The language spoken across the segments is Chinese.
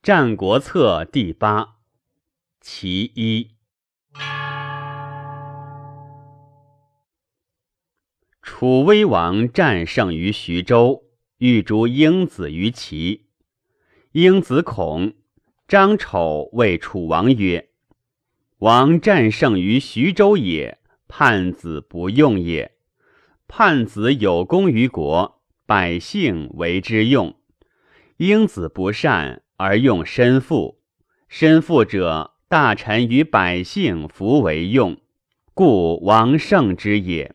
战国策》第八，其一。楚威王战胜于徐州，欲逐英子于齐。英子恐，张丑谓楚王曰：“王战胜于徐州也，叛子不用也。叛子有功于国，百姓为之用。英子不善而用身父，身父者，大臣与百姓弗为用，故王胜之也。”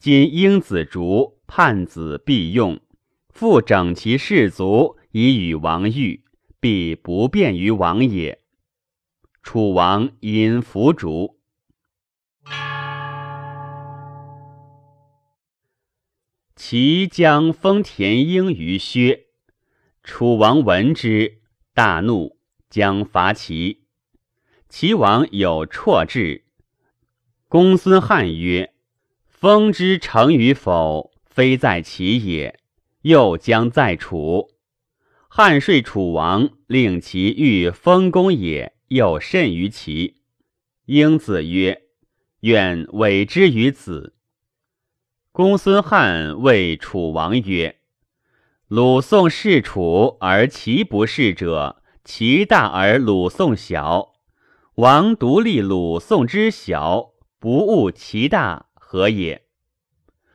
今英子逐，叛子必用，复整其士卒以与王御，必不便于王也。楚王因弗逐。齐将封田婴于薛，楚王闻之，大怒，将伐齐。齐王有辍志，公孙瀚曰。封之成与否，非在其也，又将在楚。汉睡楚王，令其欲封公也，又甚于齐。英子曰：“愿委之于子。”公孙瀚谓楚王曰：“鲁宋事楚而齐不是者，齐大而鲁宋小。王独立鲁宋之小，不务其大。”何也？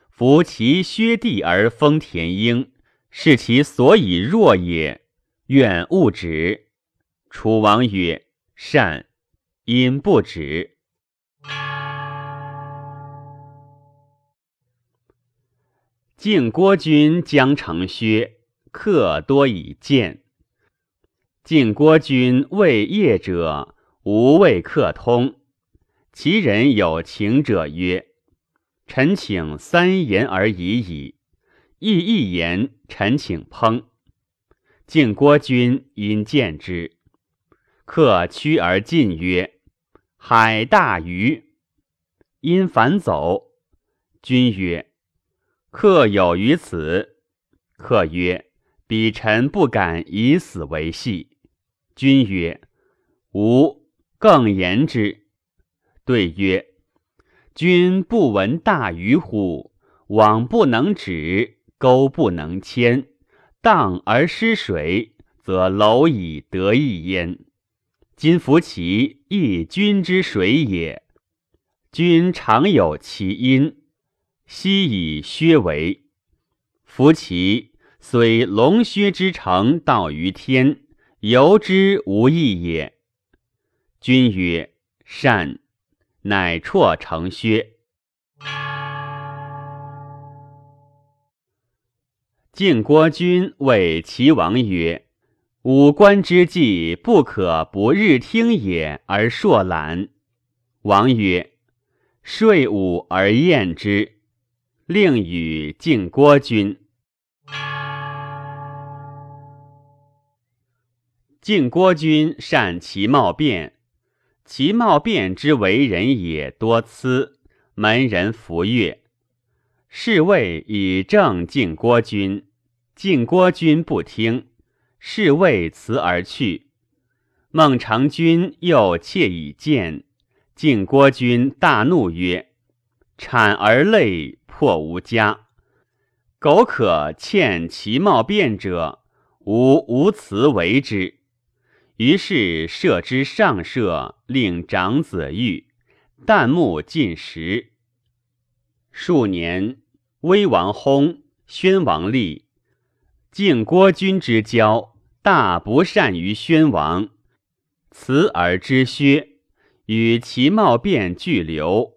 夫其削地而封田婴，是其所以弱也。愿勿止。楚王曰：“善。”因不止。晋郭君将成薛，客多以见。晋郭君谓业者，无谓客通。其人有情者曰。臣请三言而已矣，亦一言，臣请烹。晋郭君因见之，客趋而进曰：“海大鱼。”因反走。君曰：“客有于此。”客曰：“彼臣不敢以死为戏。”君曰：“吾更言之。”对曰。君不闻大鱼乎？网不能止，钩不能牵，荡而失水，则蝼蚁得一焉。今夫其亦君之水也。君常有其因，昔以薛为。夫其虽龙薛之成道于天，由之无益也。君曰：善。乃辍成薛。晋国君谓齐王曰：“五官之计，不可不日听也而硕览。”王曰：“睡午而宴之。”令与晋国君。晋国君善其貌变。其貌变之为人也，多疵。门人弗悦。侍卫以正晋郭君，晋郭君不听，侍卫辞而去。孟尝君又窃以见，晋郭君大怒曰：“产而泪，破无家。苟可欠其貌变者，吾无辞为之。”于是设之上设，令长子欲，旦暮进食。数年，威王薨，宣王立。晋郭君之交，大不善于宣王，辞而知薛，与其貌变俱流。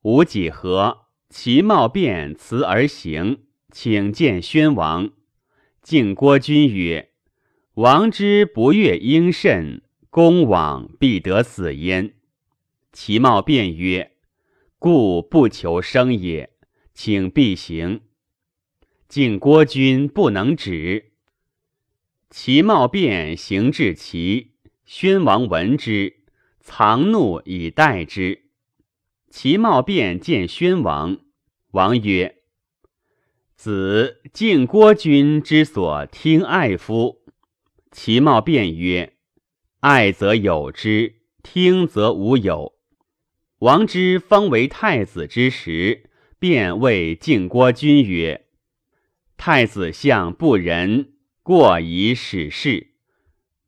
吾几何？其貌变辞而行，请见宣王。晋郭君曰。王之不悦应甚，公往必得死焉。其貌变曰：“故不求生也，请必行。”晋郭君不能止。其貌变行至齐，宣王闻之，藏怒以待之。其貌变见宣王，王曰：“子晋郭君之所听爱夫。”其貌辩曰：“爱则有之，听则无有。”王之方为太子之时，便谓晋郭君曰：“太子相不仁，过以使事。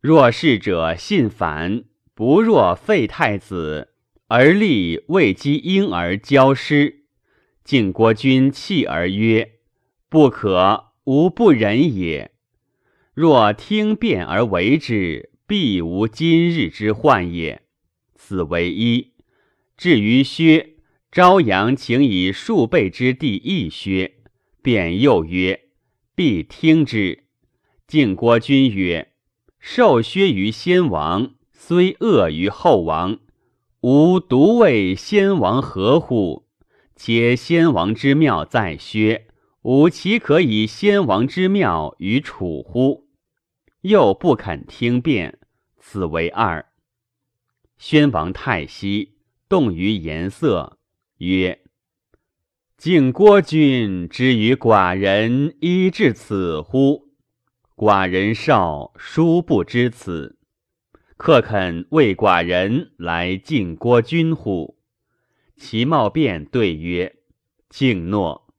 若是者信反，不若废太子，而立未积婴儿教师。”晋国君弃而曰：“不可，吾不仁也。若听辩而为之，必无今日之患也。此为一。”至于薛，朝阳请以数倍之地易薛，便又曰：“必听之。”晋国君曰：“受薛于先王，虽恶于后王，吾独为先王何乎？且先王之庙在薛，吾岂可以先王之庙于楚乎？”又不肯听辩，此为二。宣王太息。动于颜色，曰：“敬郭君之于寡人，依至此乎？寡人少，殊不知此。客肯为寡人来敬郭君乎？”其貌便对曰：“敬诺。”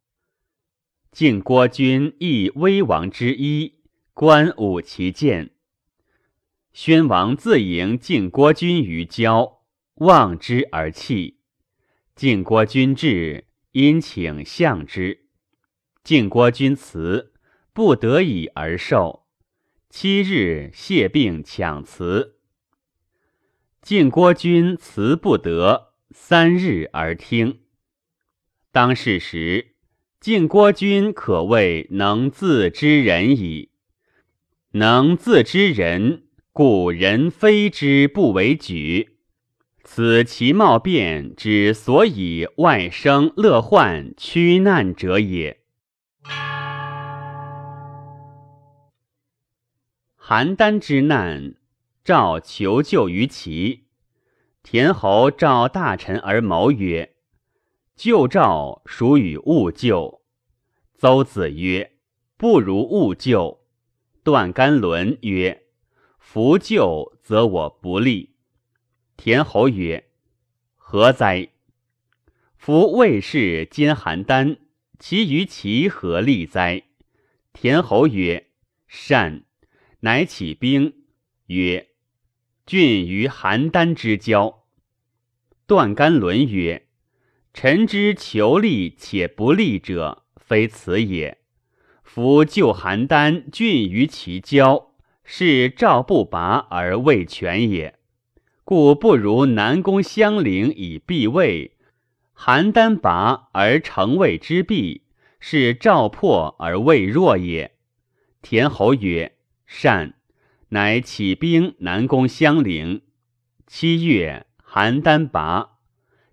敬郭君亦威王之一，观武其见。宣王自迎敬郭君于郊。望之而泣。晋国君至，因请相之。晋国君辞，不得已而受。七日谢病抢辞。晋国君辞不得，三日而听。当世时，晋国君可谓能自知人矣。能自知人，故人非之不为举。此其貌变之所以外生乐患趋难者也。邯郸之难，赵求救于齐。田侯召大臣而谋曰：“救赵属与勿救。”邹子曰：“不如勿救。”段干伦曰：“夫救，则我不利。”田侯曰：“何哉？夫魏氏兼邯郸，其于其何利哉？”田侯曰：“善。”乃起兵，曰：“郡于邯郸之交。”段干伦曰：“臣之求利且不利者，非此也。夫救邯郸，郡于其交，是赵不拔而未全也。”故不如南宫襄陵以避魏，邯郸拔而成魏之弊，是赵破而魏弱也。田侯曰：“善。”乃起兵南攻襄陵。七月，邯郸拔，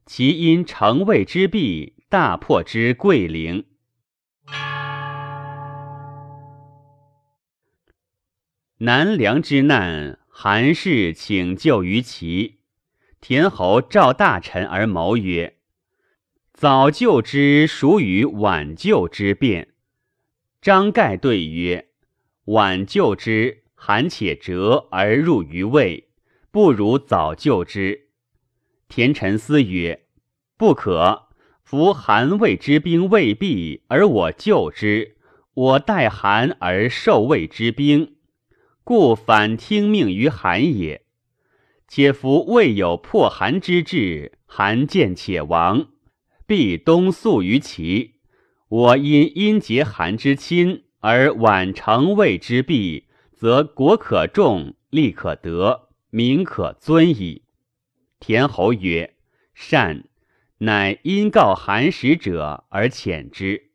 其因城魏之弊，大破之桂陵。南梁之难。韩氏请救于齐，田侯召大臣而谋曰：“早救之属于晚救之变。”张盖对曰：“晚救之，韩且折而入于魏，不如早救之。”田臣思曰：“不可。夫韩魏之兵未必，而我救之，我待韩而受魏之兵。”故反听命于韩也。且夫未有破韩之志，韩见且亡，必东宿于齐。我因因结韩之亲，而晚成魏之弊，则国可重，利可得，民可尊矣。田侯曰：“善。”乃因告韩使者而遣之。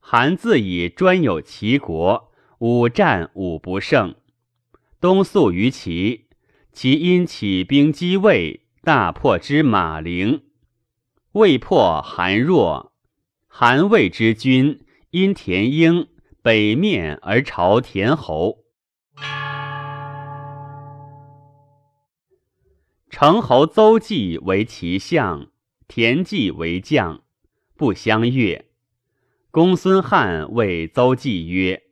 韩自以专有齐国。五战五不胜，东宿于齐。其因起兵击魏，大破之马陵。魏破韩弱，韩魏之军因田婴北面而朝田侯。成侯邹忌为其相，田忌为将，不相悦。公孙翰谓邹忌曰。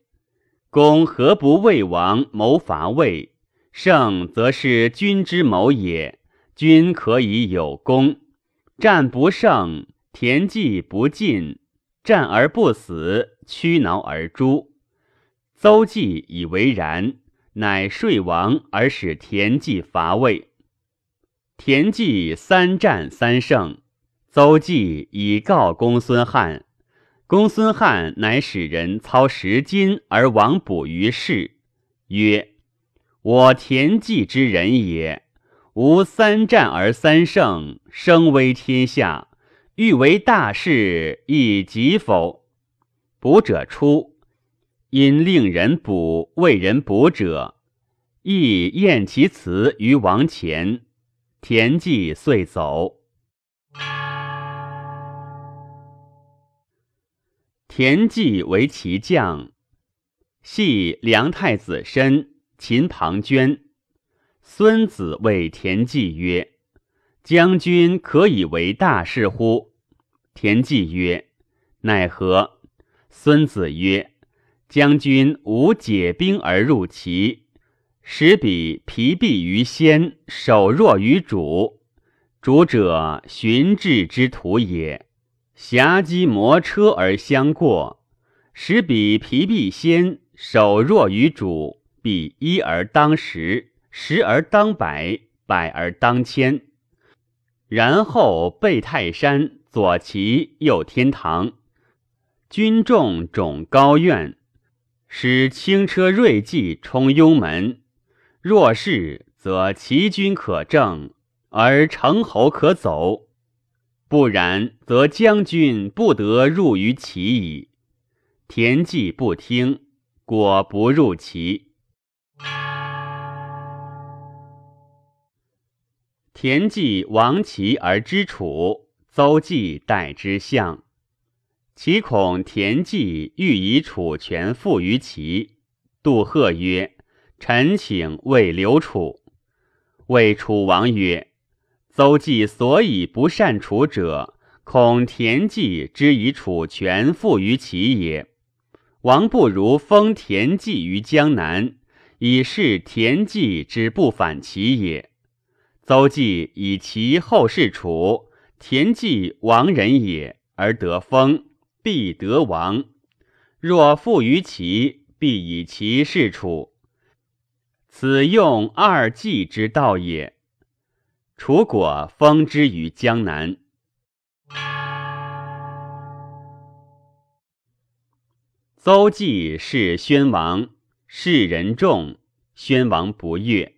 公何不为王谋伐魏？胜则是君之谋也。君可以有功，战不胜，田忌不进，战而不死，屈挠而诛。邹忌以为然，乃说王而使田忌伐魏。田忌三战三胜，邹忌以告公孙瓒。公孙瓒乃使人操十金而往卜于市，曰：“我田忌之人也。”吾三战而三胜，声威天下，欲为大事，亦及否？卜者出，因令人卜，为人卜者，亦宴其辞于王前。田忌遂走。田忌为其将，系梁太子申、秦庞涓。孙子谓田忌曰：“将军可以为大事乎？”田忌曰：“奈何？”孙子曰：“将军无解兵而入齐，使彼疲弊于先，守弱于主。主者，寻志之徒也。侠击摩车而相过，使彼疲弊先，守弱于主，必一而当十。”十而当百，百而当千，然后背泰山，左齐，右天堂。军众种高怨，使轻车锐骑冲雍门。若是，则齐军可正，而城侯可走；不然，则将军不得入于齐矣。田忌不听，果不入齐。田忌亡齐而知楚，邹忌代之相。其恐田忌欲以楚权附于齐。杜贺曰：“臣请为留楚。”谓楚王曰：“邹忌所以不善楚者，恐田忌之以楚权附于齐也。王不如封田忌于江南，以示田忌之不反齐也。”邹忌以其后世楚，田忌亡人也，而得封，必得王。若复于齐，必以其事楚。此用二计之道也。楚果封之于江南。邹忌是宣王，世人众，宣王不悦。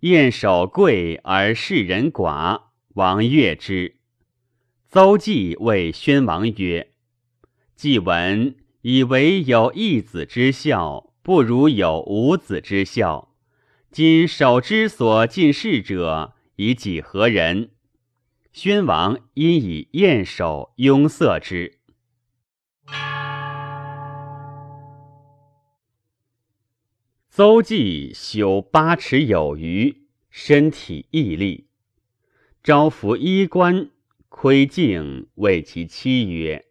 燕守贵而世人寡，王悦之。邹忌谓宣王曰：“既闻以为有一子之孝，不如有五子之孝。今守之所尽事者，以几何人？”宣王因以宴守拥塞之。邹忌修八尺有余，身体毅力，招服衣冠，窥镜谓其妻曰：“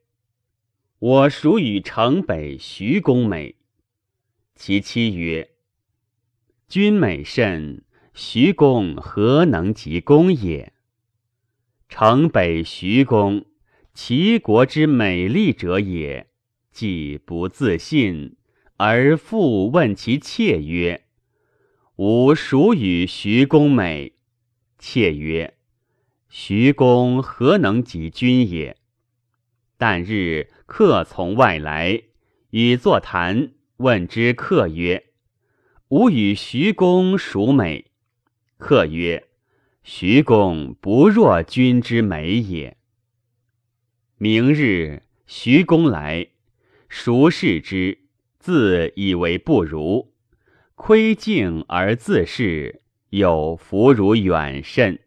我属与城北徐公美。”其妻曰：“君美甚，徐公何能及公也？城北徐公，齐国之美丽者也，既不自信。”而复问其妾曰：“吾孰与徐公美？”妾曰：“徐公何能及君也？”旦日客从外来，与坐谈，问之客曰：“吾与徐公孰美？”客曰：“徐公不若君之美也。”明日，徐公来，孰视之？自以为不如，窥镜而自视，有弗如远甚。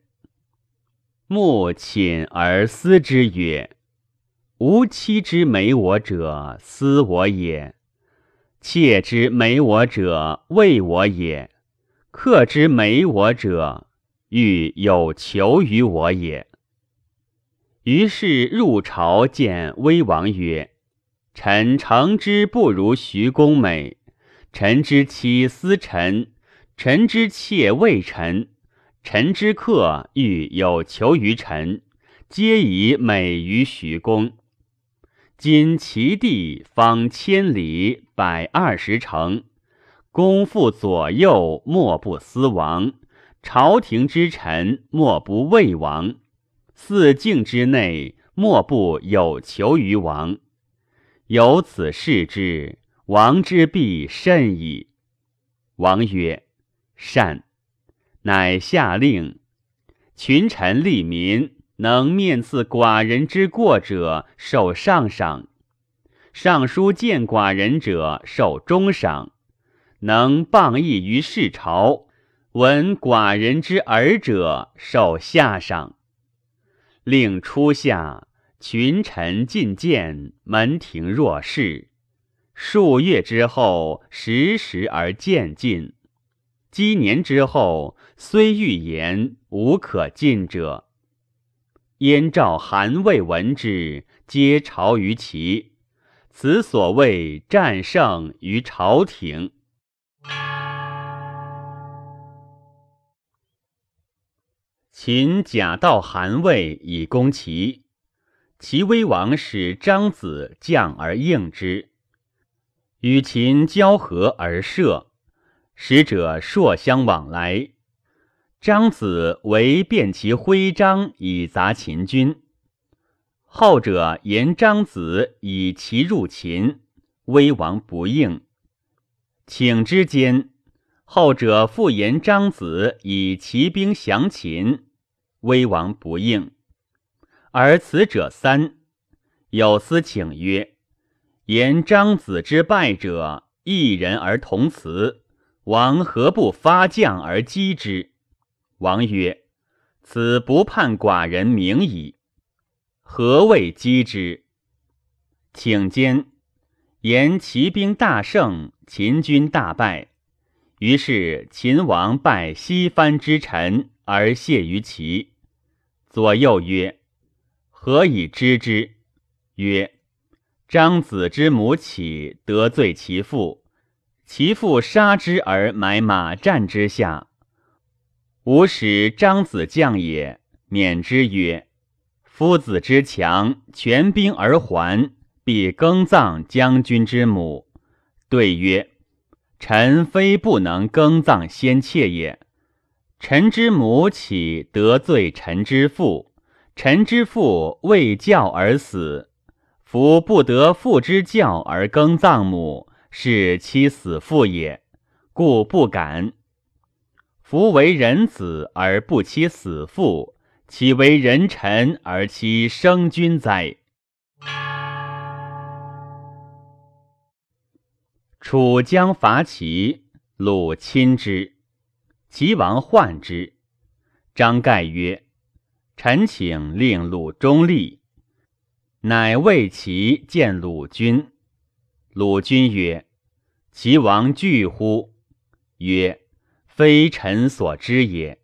目寝而思之曰：“吾妻之美我者，思我也；妾之美我者，畏我也；客之美我者，欲有求于我也。”于是入朝见威王曰。臣诚之不如徐公美，臣之妻私臣，臣之妾畏臣，臣之客欲有求于臣，皆以美于徐公。今其地方千里百二十城，公父左右莫不思王，朝廷之臣莫不畏王，四境之内莫不有求于王。有此事之，王之必甚矣。王曰：“善。”乃下令，群臣利民。能面刺寡人之过者，受上赏；上书见寡人者，受中赏；能谤议于世朝，闻寡人之耳者，受下赏。令初夏，群臣进谏，门庭若市。数月之后，时时而渐进。积年之后，虽欲言，无可进者。燕赵韩魏闻之，皆朝于齐。此所谓战胜于朝廷。秦假道韩魏以攻齐，齐威王使张子将而应之，与秦交合而射，使者朔相往来。张子为变其徽章以杂秦军，后者言张子以其入秦，威王不应。请之间，后者复言张子以骑兵降秦，威王不应。而此者三，有司请曰：“言张子之败者，一人而同辞，王何不发将而击之？”王曰：“此不叛寡人名矣。何谓击之？请间，言齐兵大胜，秦军大败。于是秦王拜西藩之臣而谢于齐。左右曰：何以知之？曰：张子之母起得罪其父，其父杀之而埋马战之下。”吾使张子将也，免之曰：“夫子之强，全兵而还，必耕葬将军之母。”对曰：“臣非不能耕葬先妾也。臣之母岂得罪臣之父？臣之父为教而死，夫不得父之教而耕葬母，是其死父也，故不敢。”夫为人子而不欺死父，岂为人臣而欺生君哉？楚将伐齐，鲁亲之，齐王患之。张盖曰：“臣请令鲁中立。”乃为齐见鲁君。鲁君曰：“齐王惧乎？”曰。非臣所知也。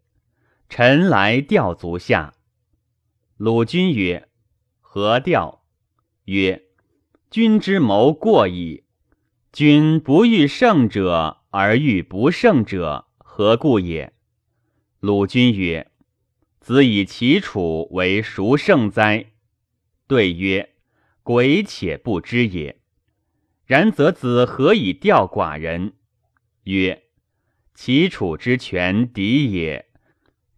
臣来调足下。鲁君曰：“何调？”曰：“君之谋过矣。君不欲胜者而欲不胜者，何故也？”鲁君曰：“子以其楚为孰胜哉？”对曰：“鬼且不知也。然则子何以调寡人？”曰。齐楚之权敌也，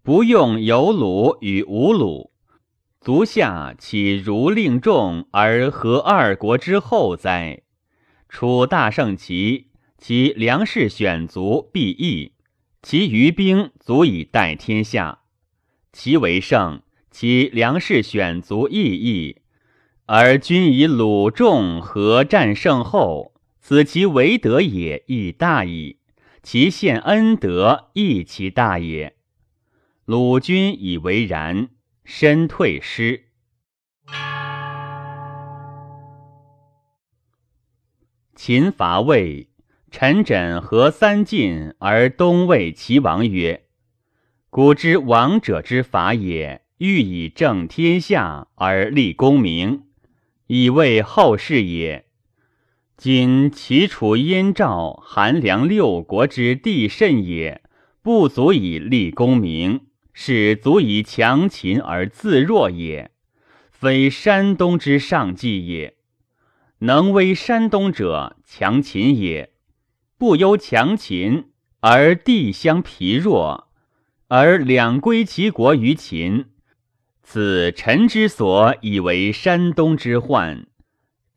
不用有鲁与无鲁，足下岂如令众而合二国之后哉？楚大胜齐，其粮食选足必易，其余兵足以待天下。其为胜，其粮食选足亦易，而君以鲁众合战胜后，此其为德也，亦大矣。其献恩德亦其大也。鲁君以为然，身退师。秦伐魏，陈轸合三晋而东魏齐王曰：“古之王者之法也，欲以正天下而立功名，以为后世也。今齐楚燕赵韩梁六国之地甚也，不足以立功名，是足以强秦而自弱也，非山东之上计也。能威山东者，强秦也；不忧强秦而地相疲弱，而两归其国于秦，此臣之所以为山东之患。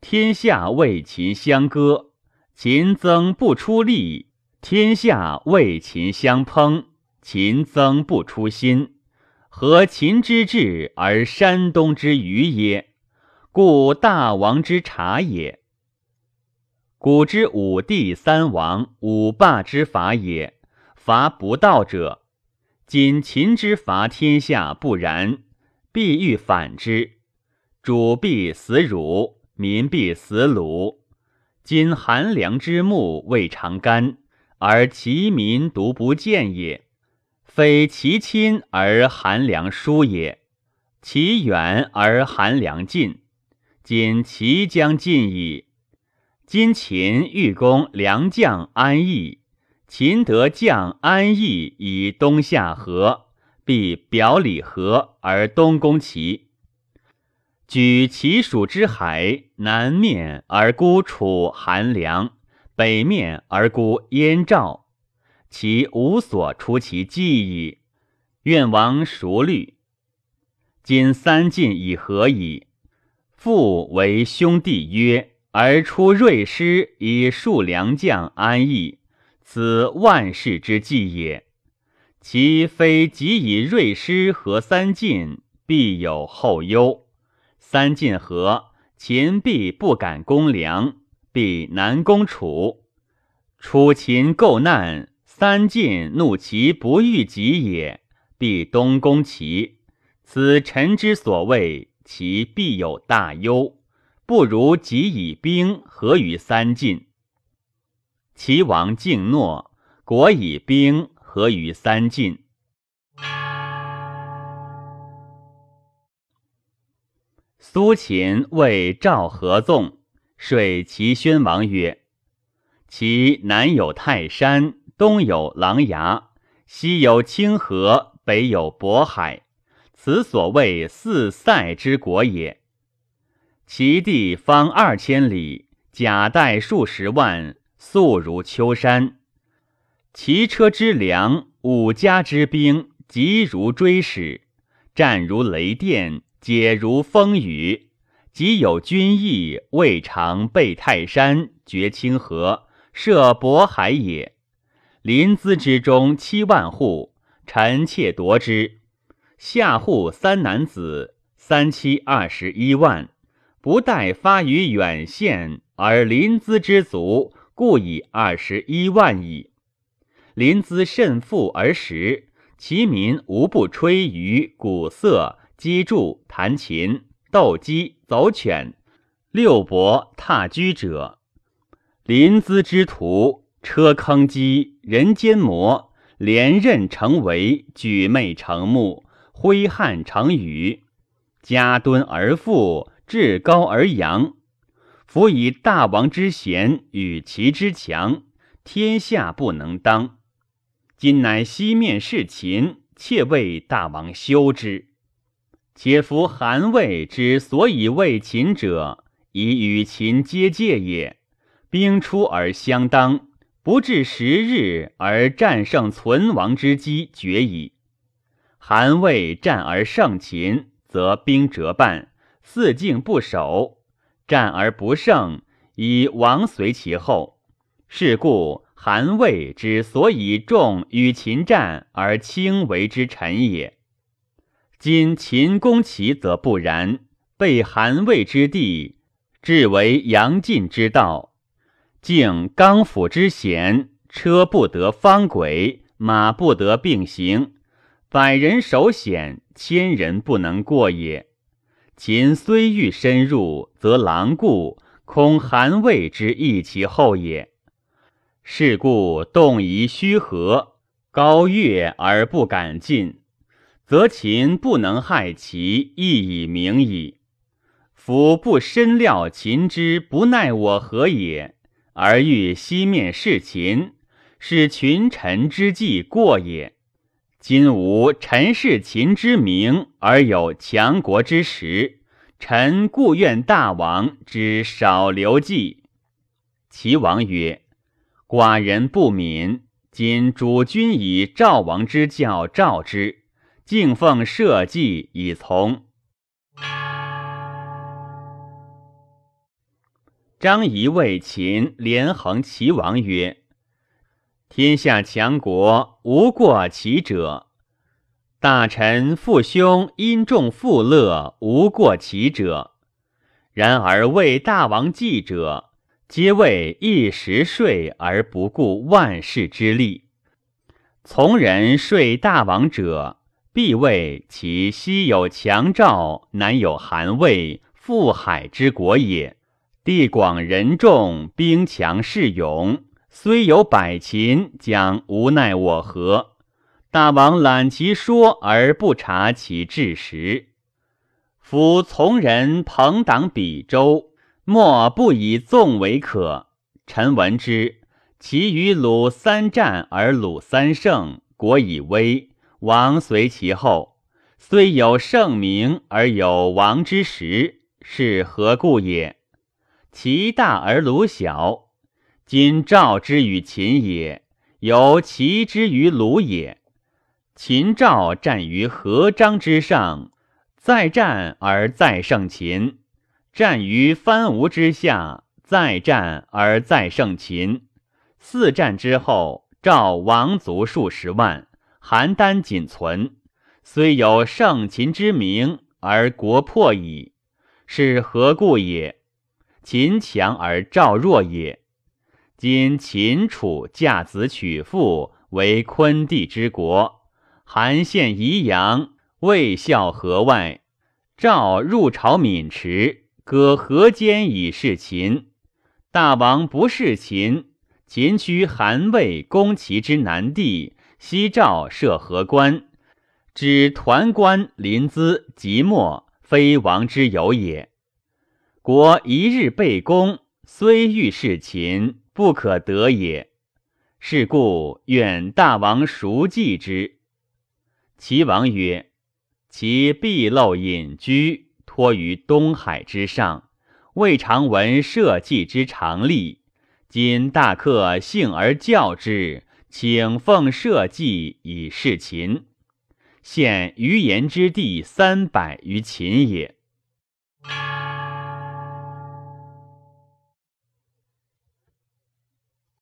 天下为秦相割，秦增不出力；天下为秦相烹，秦增不出心。何秦之志而山东之愚耶？故大王之察也。古之五帝三王五霸之法也，伐不道者。今秦之伐天下不然，必欲反之，主必死辱。民必死虏。今韩良之木未尝干，而其民独不见也。非其亲而韩良疏也，其远而韩良近。今其将尽矣。今秦欲攻良将安邑，秦得将安邑以东下河，必表里河而东攻齐。举其属之海，南面而孤楚寒凉，北面而孤燕赵，其无所出其计矣。愿王孰虑？今三晋已合矣。父为兄弟约，而出锐师以戍良将安邑，此万世之计也。其非即以锐师合三晋，必有后忧。三晋合，秦必不敢攻梁，必南攻楚。楚秦构难，三晋怒其不欲己也，必东攻齐。此臣之所谓，其必有大忧，不如己以兵合于三晋。齐王敬诺，国以兵合于三晋。苏秦为赵合纵，说齐宣王曰：“其南有泰山，东有琅琊，西有清河，北有渤海，此所谓四塞之国也。其地方二千里，甲带数十万，粟如秋山。骑车之粮，五家之兵，急如追矢，战如雷电。”解如风雨，即有君意，未尝背泰山，绝清河，涉渤海也。临淄之中七万户，臣妾夺之。下户三男子，三妻二十一万。不待发于远县，而临淄之卒，故以二十一万矣。临淄甚富而实，其民无不吹竽鼓瑟。击筑、弹琴、斗鸡、走犬、六伯、踏居者，临淄之徒，车坑机，人间魔，连任成围，举妹成木，挥汗成雨，家敦而富，至高而扬。夫以大王之贤与其之强，天下不能当。今乃西面事秦，妾为大王修之。且夫韩魏之所以为秦者，以与秦接界也。兵出而相当，不至十日而战胜存亡之机绝矣。韩魏战而胜秦，则兵折半，四境不守；战而不胜，以亡随其后。是故韩魏之所以重与秦战而轻为之臣也。今秦攻齐则不然，被韩魏之地，至为阳晋之道，敬刚府之险，车不得方轨，马不得并行，百人守险，千人不能过也。秦虽欲深入，则狼顾，恐韩魏之易其后也。是故动夷虚和，高越而不敢进。则秦不能害其，亦已明矣。夫不深料秦之不奈我何也，而欲西面事秦，是群臣之计过也。今无陈氏秦之名，而有强国之实，臣故愿大王之少留计。齐王曰：“寡人不敏。今主君以赵王之教召之，敬奉社稷以从。”张仪谓秦连横齐王曰：“天下强国，无过其者；大臣父兄因重富乐，无过其者。然而为大王计者，皆为一时税而不顾万世之利。从人税大王者，必谓其西有强赵，南有韩魏，富海之国也。”地广人众，兵强势勇，虽有百秦，将无奈我何？大王览其说而不察其志实。夫从人朋党比周，莫不以纵为可。臣闻之，其与鲁三战而鲁三胜，国以危，王随其后。虽有盛名而有亡之时，是何故也？其大而鲁小，今赵之于秦也，由齐之于鲁也。秦赵战于河漳之上，再战而再胜秦；战于番吴之下，再战而再胜秦。四战之后，赵亡卒数十万，邯郸仅存，虽有胜秦之名，而国破矣。是何故也？秦强而赵弱也。今秦楚嫁子娶妇，为昆地之国；韩献宜阳，魏孝河外；赵入朝渑池，割河间以事秦。大王不事秦，秦驱韩魏攻齐之南地，西赵设河关，指团关临淄即墨，非王之有也。国一日被攻，虽欲事秦，不可得也。是故愿大王熟记之。齐王曰：“其避漏隐居，托于东海之上，未尝闻社稷之常例。今大客幸而教之，请奉社稷以事秦。献余言之地三百余秦也。”